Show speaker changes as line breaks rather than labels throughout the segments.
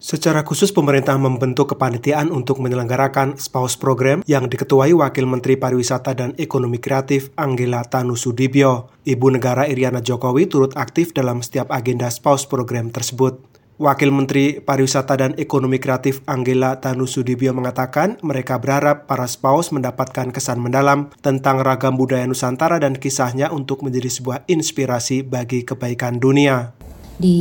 Secara khusus pemerintah membentuk kepanitiaan untuk menyelenggarakan spouse program yang diketuai Wakil Menteri Pariwisata dan Ekonomi Kreatif Anggela Tanusudibyo. Ibu negara Iriana Jokowi turut aktif dalam setiap agenda spouse program tersebut. Wakil Menteri Pariwisata dan Ekonomi Kreatif Anggela Tanusudibyo mengatakan mereka berharap para spouse mendapatkan kesan mendalam tentang ragam budaya Nusantara dan kisahnya untuk menjadi sebuah inspirasi bagi kebaikan dunia.
Di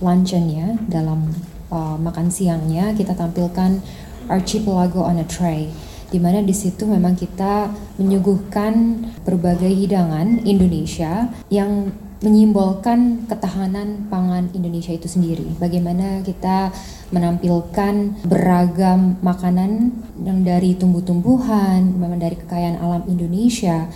luncheonnya dalam uh, makan siangnya kita tampilkan Archipelago on a Tray di mana di situ memang kita menyuguhkan berbagai hidangan Indonesia yang menyimbolkan ketahanan pangan Indonesia itu sendiri. Bagaimana kita menampilkan beragam makanan yang dari tumbuh-tumbuhan, memang dari kekayaan alam Indonesia.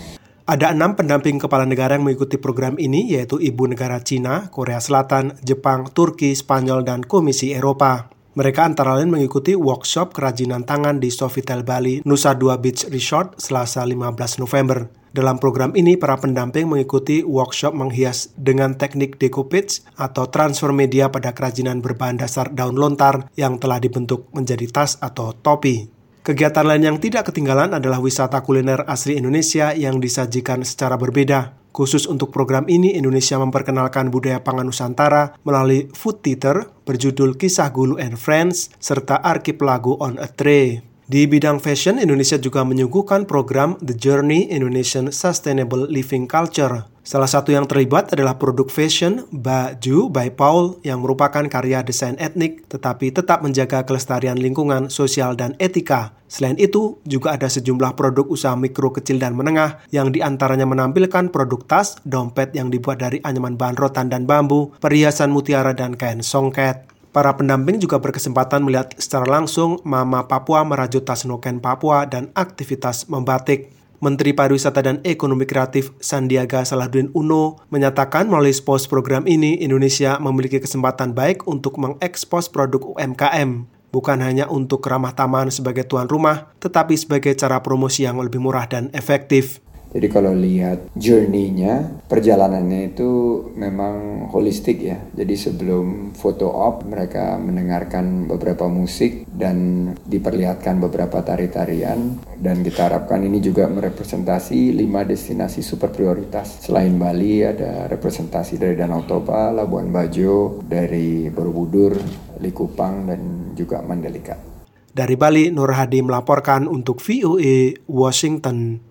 Ada enam pendamping kepala negara yang mengikuti program ini, yaitu Ibu Negara Cina, Korea Selatan, Jepang, Turki, Spanyol, dan Komisi Eropa. Mereka antara lain mengikuti workshop kerajinan tangan di Sofitel Bali, Nusa Dua Beach Resort, Selasa 15 November. Dalam program ini, para pendamping mengikuti workshop menghias dengan teknik decoupage atau transfer media pada kerajinan berbahan dasar daun lontar yang telah dibentuk menjadi tas atau topi. Kegiatan lain yang tidak ketinggalan adalah wisata kuliner asli Indonesia yang disajikan secara berbeda. Khusus untuk program ini, Indonesia memperkenalkan budaya pangan Nusantara melalui food theater berjudul Kisah Gulu and Friends serta Archipelago on a Tray. Di bidang fashion, Indonesia juga menyuguhkan program The Journey Indonesian Sustainable Living Culture. Salah satu yang terlibat adalah produk fashion Baju by Paul yang merupakan karya desain etnik tetapi tetap menjaga kelestarian lingkungan, sosial, dan etika. Selain itu, juga ada sejumlah produk usaha mikro, kecil, dan menengah yang di antaranya menampilkan produk tas, dompet yang dibuat dari anyaman bahan rotan dan bambu, perhiasan mutiara, dan kain songket. Para pendamping juga berkesempatan melihat secara langsung Mama Papua merajut tas noken Papua dan aktivitas membatik. Menteri Pariwisata dan Ekonomi Kreatif Sandiaga Salahuddin Uno menyatakan melalui SPOS program ini Indonesia memiliki kesempatan baik untuk mengekspos produk UMKM, bukan hanya untuk ramah tamah sebagai tuan rumah, tetapi sebagai cara promosi yang lebih murah dan efektif.
Jadi kalau lihat journey-nya, perjalanannya itu memang holistik ya. Jadi sebelum foto op, mereka mendengarkan beberapa musik dan diperlihatkan beberapa tari-tarian. Dan kita harapkan ini juga merepresentasi lima destinasi super prioritas. Selain Bali ada representasi dari Danau Toba, Labuan Bajo, dari Borobudur, Likupang, dan juga Mandalika.
Dari Bali, Nur Hadi melaporkan untuk VOA Washington.